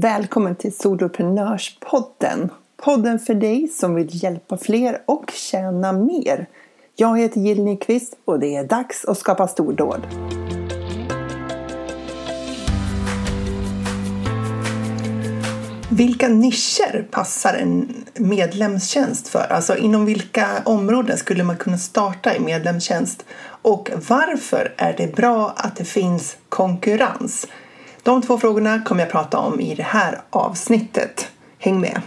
Välkommen till Soloprenörspodden. Podden för dig som vill hjälpa fler och tjäna mer. Jag heter Jill Nyqvist och det är dags att skapa stordåd. Vilka nischer passar en medlemstjänst för? Alltså inom vilka områden skulle man kunna starta i medlemstjänst? Och varför är det bra att det finns konkurrens? De två frågorna kommer jag prata om i det här avsnittet. Häng med!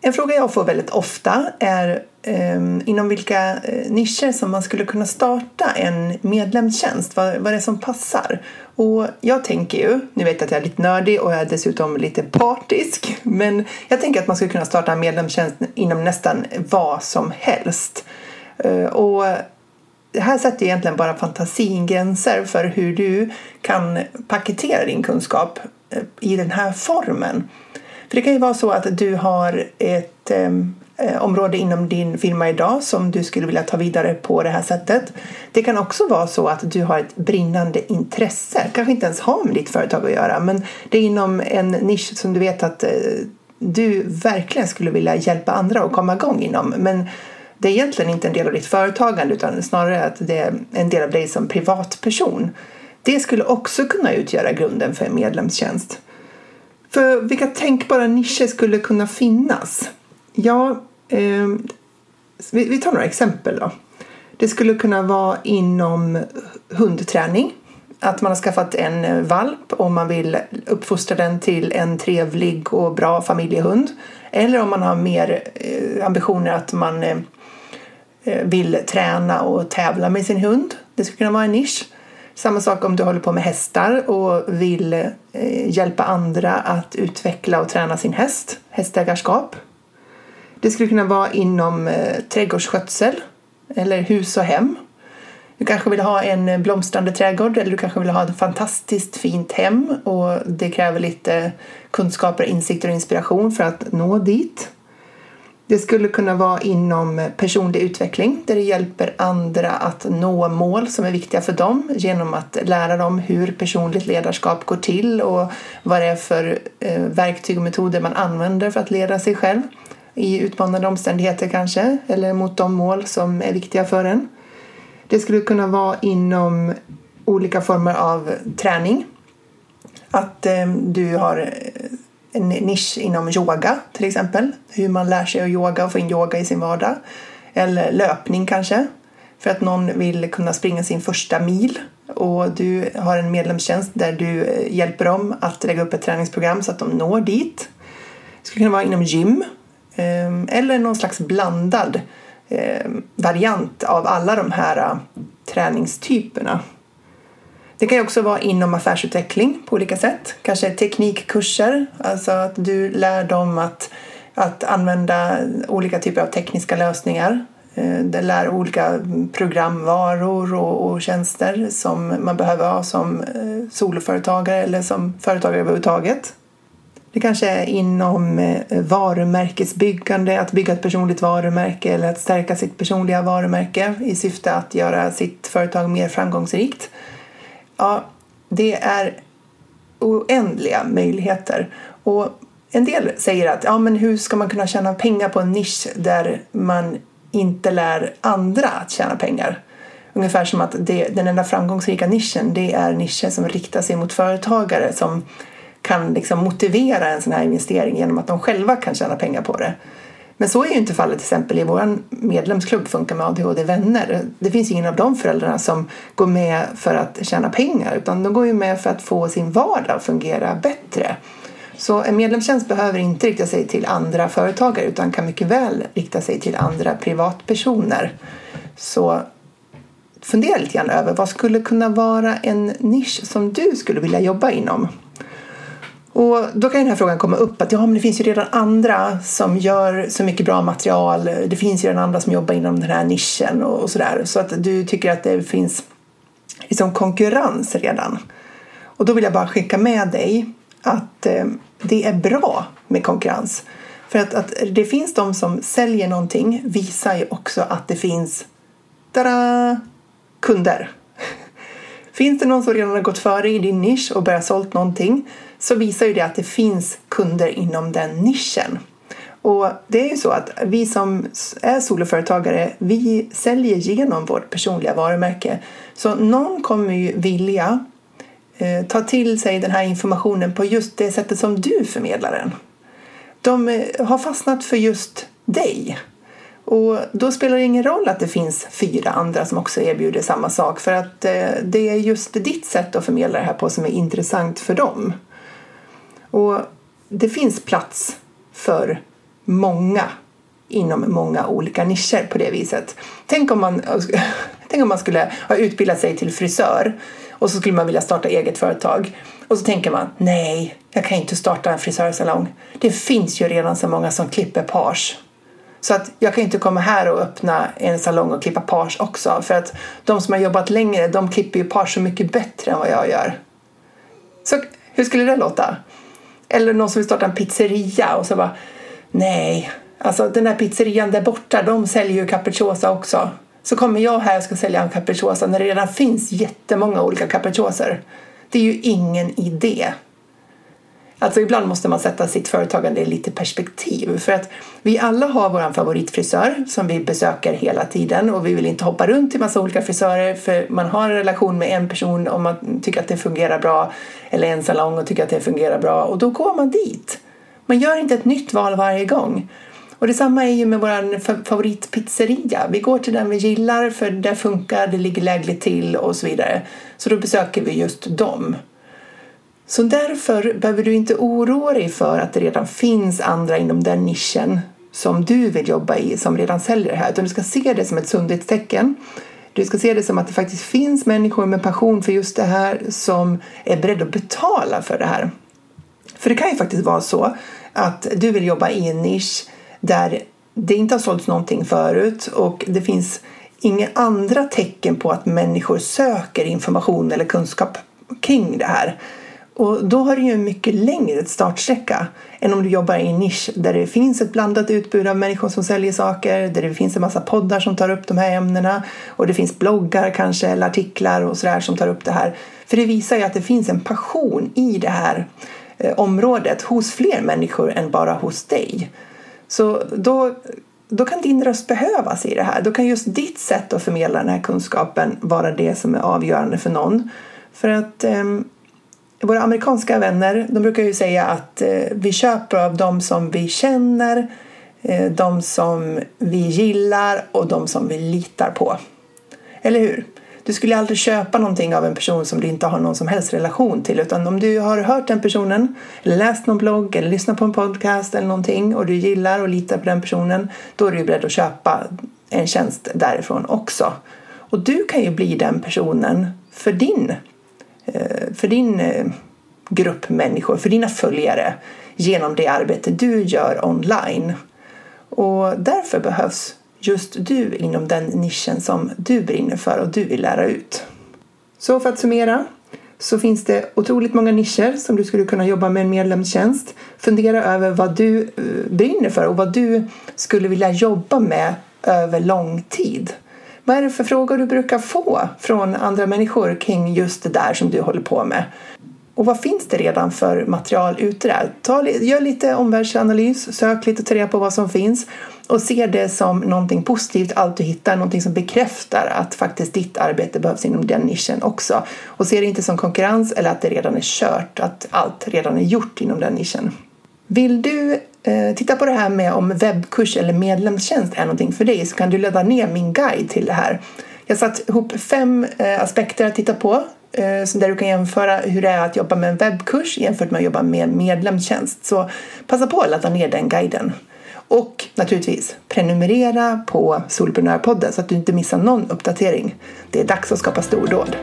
En fråga jag får väldigt ofta är eh, inom vilka eh, nischer som man skulle kunna starta en medlemstjänst, vad, vad det är som passar. Och jag tänker ju, nu vet jag att jag är lite nördig och jag är dessutom lite partisk, men jag tänker att man skulle kunna starta en medlemstjänst inom nästan vad som helst. Eh, och här sätter egentligen bara fantasin gränser för hur du kan paketera din kunskap eh, i den här formen. För det kan ju vara så att du har ett ehm, eh, område inom din firma idag som du skulle vilja ta vidare på det här sättet. Det kan också vara så att du har ett brinnande intresse, kanske inte ens har med ditt företag att göra, men det är inom en nisch som du vet att eh, du verkligen skulle vilja hjälpa andra att komma igång inom. Men det är egentligen inte en del av ditt företagande utan snarare att det är en del av dig som privatperson. Det skulle också kunna utgöra grunden för en medlemstjänst. För vilka tänkbara nischer skulle kunna finnas? Ja, eh, vi, tar några exempel då. Det skulle kunna vara inom hundträning. Att man har skaffat en eh, valp och man vill uppfostra den till en trevlig och bra familjehund. Eller om man har mer eh, ambitioner att man eh, Eh, vill träna och tävla med sin hund. Det skulle kunna vara en nisch. Samma sak om du håller på med hästar och vill eh, hjälpa andra att utveckla och träna sin häst, hästägarskap. Det skulle kunna vara inom eh, trädgårdsskötsel eller hus och hem. Du kanske vill ha en blomstrande trädgård eller du kanske vill ha ett fantastiskt fint hem och det kräver lite kunskaper, insikter och inspiration för att nå dit. Det skulle kunna vara inom personlig utveckling där det hjälper andra att nå mål som är viktiga för dem genom att lära dem hur personligt ledarskap går till och vad det är för eh, verktyg och metoder man använder för att leda sig själv i utmanande omständigheter kanske eller mot de mål som är viktiga för en. Det skulle kunna vara inom olika former av träning. Att eh, du har eh, en nisch inom yoga till exempel. Hur man lär sig att yoga och få in yoga i sin vardag. Eller löpning kanske. För att någon vill kunna springa sin första mil och du har en medlemstjänst där du eh, hjälper dem att lägga upp ett träningsprogram så att de når dit. Det skulle kunna vara inom gym ehm, eller någon slags blandad ehm, variant av alla de här eh, träningstyperna. Det kan ju också vara inom affärsutveckling på olika sätt. Kanske teknikkurser, alltså att du lär dem att, att använda olika typer av tekniska lösningar. Eh, det lär olika programvaror och, och tjänster som man behöver ha som eh, soloföretagare eller som företagare överhuvudtaget. Det kanske är inom eh, varumärkesbyggande, att bygga ett personligt varumärke eller att stärka sitt personliga varumärke i syfte att göra sitt företag mer framgångsrikt. Ja, det är oändliga möjligheter. Och en del säger att ja, men hur ska man kunna tjäna pengar på en nisch där man inte lär andra att tjäna pengar? Ungefär som att det, den enda framgångsrika nischen det är nischer som riktar sig mot företagare som kan liksom motivera en sån här investering genom att de själva kan tjäna pengar på det. Men så är ju inte fallet till exempel i vår medlemsklubb Funka med ADHD vänner. Det finns ingen av de föräldrarna som går med för att tjäna pengar utan de går ju med för att få sin vardag att fungera bättre. Så en medlemstjänst behöver inte rikta sig till andra företagare utan kan mycket väl rikta sig till andra privatpersoner. Så fundera lite grann över vad skulle kunna vara en nisch som du skulle vilja jobba inom. Och då kan den här frågan komma upp att ja, men det finns ju redan andra som gör så mycket bra material. Det finns ju redan andra som jobbar inom den här nischen och, och sådär. Så att du tycker att det finns liksom konkurrens redan. Och då vill jag bara skicka med dig att eh, det är bra med konkurrens. För att, att det finns de som säljer någonting visar ju också att det finns tada, kunder. Finns det någon som redan har gått före i din nisch och börjat sålt någonting så visar ju det att det finns kunder inom den nischen. Och det är ju så att vi som är soloföretagare, vi säljer genom vårt personliga varumärke. Så någon kommer ju vilja eh, ta till sig den här informationen på just det sättet som du förmedlar den. De eh, har fastnat för just dig. Och då spelar det ingen roll att det finns fyra andra som också erbjuder samma sak för att eh, det är just ditt sätt att förmedla det här på som är intressant för dem. Och det finns plats för många inom många olika nischer på det viset. Tänk om man, tänk om man skulle ha utbildat sig till frisör och så skulle man vilja starta eget företag. Och så tänker man, nej, jag kan inte starta en frisörsalong. Det finns ju redan så många som klipper page. Så att jag kan inte komma här och öppna en salong och klippa page också. För att de som har jobbat längre, de klipper ju page så mycket bättre än vad jag gör. Så hur skulle det låta? Eller någon som vill starta en pizzeria och så bara, nej, alltså den där pizzerian där borta, de säljer ju capricciosa också. Så kommer jag här och ska sälja en capricciosa när det redan finns jättemånga olika capriccioser. Det är ju ingen idé. Alltså ibland måste man sätta sitt företagande i lite perspektiv för att vi alla har vår favoritfrisör som vi besöker hela tiden och vi vill inte hoppa runt till massa olika frisörer för man har en relation med en person och man tycker att det fungerar bra eller en salong och tycker att det fungerar bra och då går man dit. Man gör inte ett nytt val varje gång. Och detsamma är ju med vår favoritpizzeria. Vi går till den vi gillar för det funkar, det ligger lägligt till och så vidare. Så då besöker vi just dem. Så därför behöver du inte oroa dig för att det redan finns andra inom den nischen som du vill jobba i som redan säljer det här. Utan du ska se det som ett sundhetstecken. Du ska se det som att det faktiskt finns människor med passion för just det här som är beredda att betala för det här. För det kan ju faktiskt vara så att du vill jobba i en nisch där det inte har sålts någonting förut och det finns inga andra tecken på att människor söker information eller kunskap kring det här. Och då har du ju en mycket längre startsträcka än om du jobbar i en nisch där det finns ett blandat utbud av människor som säljer saker, där det finns en massa poddar som tar upp de här ämnena och det finns bloggar kanske eller artiklar och sådär som tar upp det här. För det visar ju att det finns en passion i det här eh, området hos fler människor än bara hos dig. Så då, då kan din röst behövas i det här. Då kan just ditt sätt att förmedla den här kunskapen vara det som är avgörande för någon. För att eh, våra amerikanska vänner de brukar ju säga att eh, vi köper av de som vi känner, eh, de som vi gillar och de som vi litar på. Eller hur? Du skulle aldrig köpa någonting av en person som du inte har någon som helst relation till utan om du har hört den personen eller läst någon blogg eller lyssnat på en podcast eller någonting och du gillar och litar på den personen då är du beredd att köpa en tjänst därifrån också. Och du kan ju bli den personen för din Eh, för din eh, grupp människor, för dina följare genom det arbete du gör online. Och därför behövs just du inom den nischen som du brinner för och du vill lära ut. Så för att summera så finns det otroligt många nischer som du skulle kunna jobba med en medlemstjänst. Fundera över vad du eh, brinner för och vad du skulle vilja jobba med över lång tid. Vad är det för frågor du brukar få från andra människor kring just det där som du håller på med? Och vad finns det redan för material ute där? Ta, gör lite omvärldsanalys, sök lite och ta reda på vad som finns och se det som någonting positivt, allt du hittar, någonting som bekräftar att faktiskt ditt arbete behövs inom den nischen också. Och se det inte som konkurrens eller att det redan är kört, att allt redan är gjort inom den nischen. Vill du eh, titta på det här med om webbkurs eller medlemstjänst är någonting för dig så kan du ladda ner min guide till det här. Jag har satt ihop fem eh, aspekter att titta på eh, där du kan jämföra hur det är att jobba med en webbkurs jämfört med att jobba med medlemstjänst. Så passa på att ladda ner den guiden. Och naturligtvis prenumerera på Solprenörpodden så att du inte missar någon uppdatering. Det är dags att skapa stordåd.